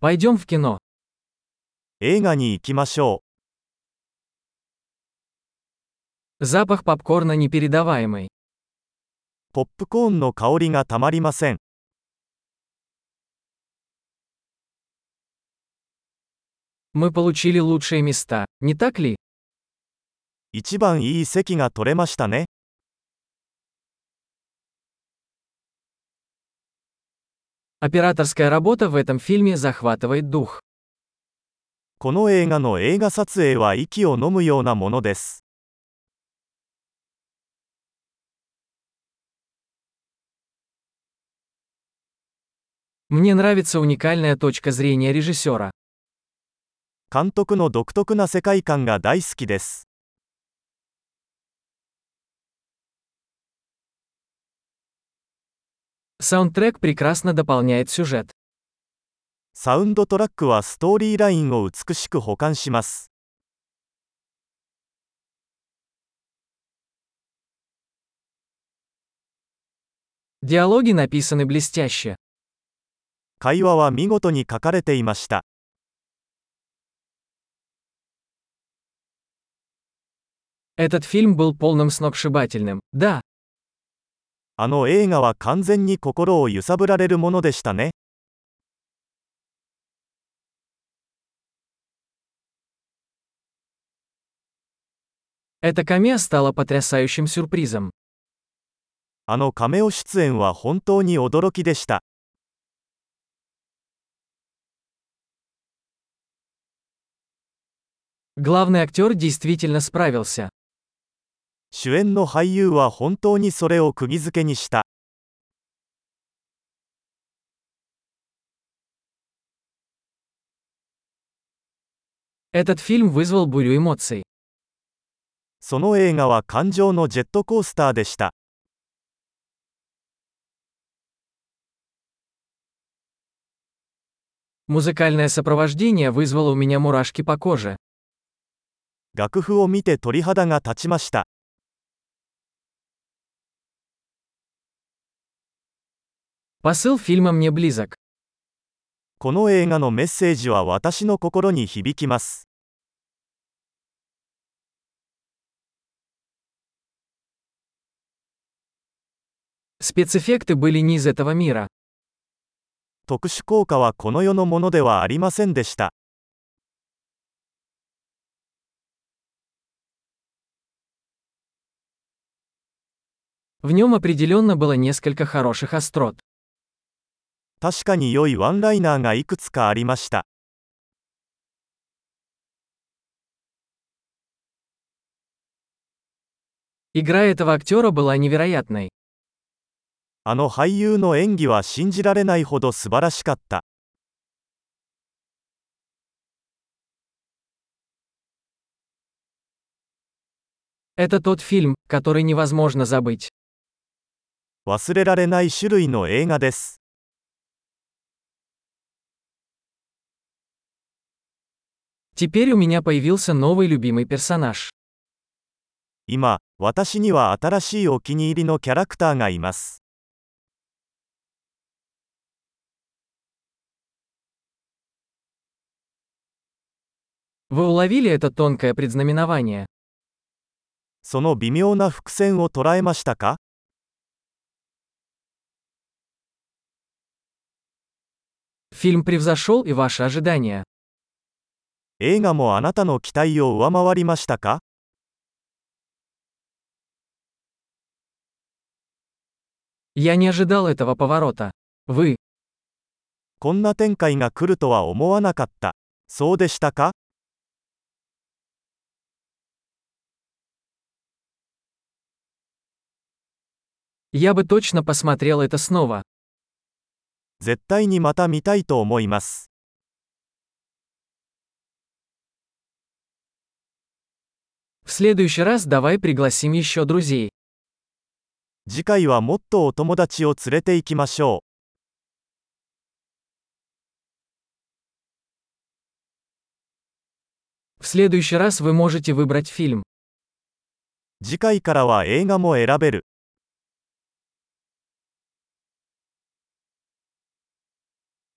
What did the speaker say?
Пойдем в кино. 映画に行きましょ Запах попкорна непередаваемый. う。ポップコーンの香りがたまりません。 Мы получили лучшие места, не так ли? 一番いい席が取れましたね。 Операторская работа в этом фильме захватывает дух. この映画の映画撮影は息を飲むようなものです。 Мне нравится уникальная точка зрения режиссера. 監督の独特な世界観が大好きです。 Саундтрек прекрасно дополняет сюжет. サウンドトラックはストーリーラインを美しく保管します。 Диалоги написаны блестяще. 会話は見事に書かれていました。 Этот фильм был полным сногсшибательным. Да, あの映画は完全に心を揺さぶられるものでしたね。 эта камео стала потрясающим сюрпризом. あのカメオ出演は本当に驚きでした。 Главный актер действительно справился. 主演の俳優は本当にそれを釘付けにした。 Этот фильм вызвал бурю эмоций. その映画は感情のジェットコースターでした。 Музыкальное сопровождение вызвало у меня мурашки по коже. 楽譜を見て鳥肌が立ちました。 Посыл фильма мне близок. この映画のメッセージは私の心に響きます。 Спецэффекты были не из этого мира. 特殊効果はこの世のものではありませんでした。 В нем определенно было несколько хороших острот. 確かに良いワンライナーがいくつかありました。 Игра этого актера была невероятной. あの俳優の演技は信じられないほど素晴らしかった。 Это тот фильм, который невозможно забыть. 忘れられない種類の映画です。 Теперь у меня появился новый любимый персонаж. 今、私には新しいお気に入りのキャラクターがいます。 Вы уловили это тонкое предзнаменование? その微妙な伏線を捉えましたか Фильм превзошел и ваши ожидания. 映画もあなたの期待を上回りましたか Я не ожидал этого поворота. Вы. こんな展開が来るとは思わなかった。そうでしたか Я бы точно посмотрел это снова. 絶対にまた見たいと思います。 В следующий раз давай пригласим еще друзей. 次回はもっとお友達を連れて行きましょう。 В следующий раз вы можете выбрать фильм. 次回からは映画も選べる。